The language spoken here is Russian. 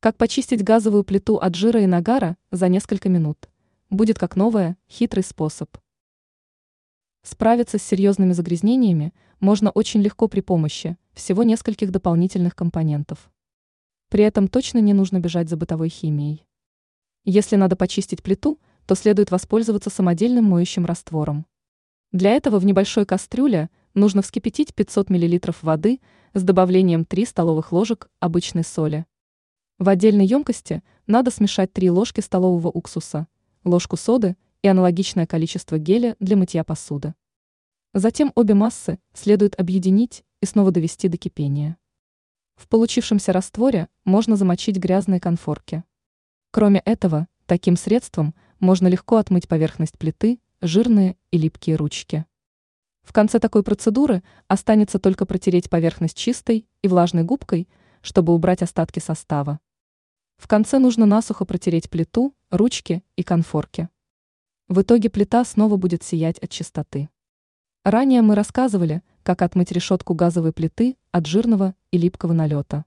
Как почистить газовую плиту от жира и нагара за несколько минут? Будет как новая, хитрый способ. Справиться с серьезными загрязнениями можно очень легко при помощи всего нескольких дополнительных компонентов. При этом точно не нужно бежать за бытовой химией. Если надо почистить плиту, то следует воспользоваться самодельным моющим раствором. Для этого в небольшой кастрюле нужно вскипятить 500 мл воды с добавлением 3 столовых ложек обычной соли. В отдельной емкости надо смешать 3 ложки столового уксуса, ложку соды и аналогичное количество геля для мытья посуды. Затем обе массы следует объединить и снова довести до кипения. В получившемся растворе можно замочить грязные конфорки. Кроме этого, таким средством можно легко отмыть поверхность плиты, жирные и липкие ручки. В конце такой процедуры останется только протереть поверхность чистой и влажной губкой, чтобы убрать остатки состава. В конце нужно насухо протереть плиту, ручки и конфорки. В итоге плита снова будет сиять от чистоты. Ранее мы рассказывали, как отмыть решетку газовой плиты от жирного и липкого налета.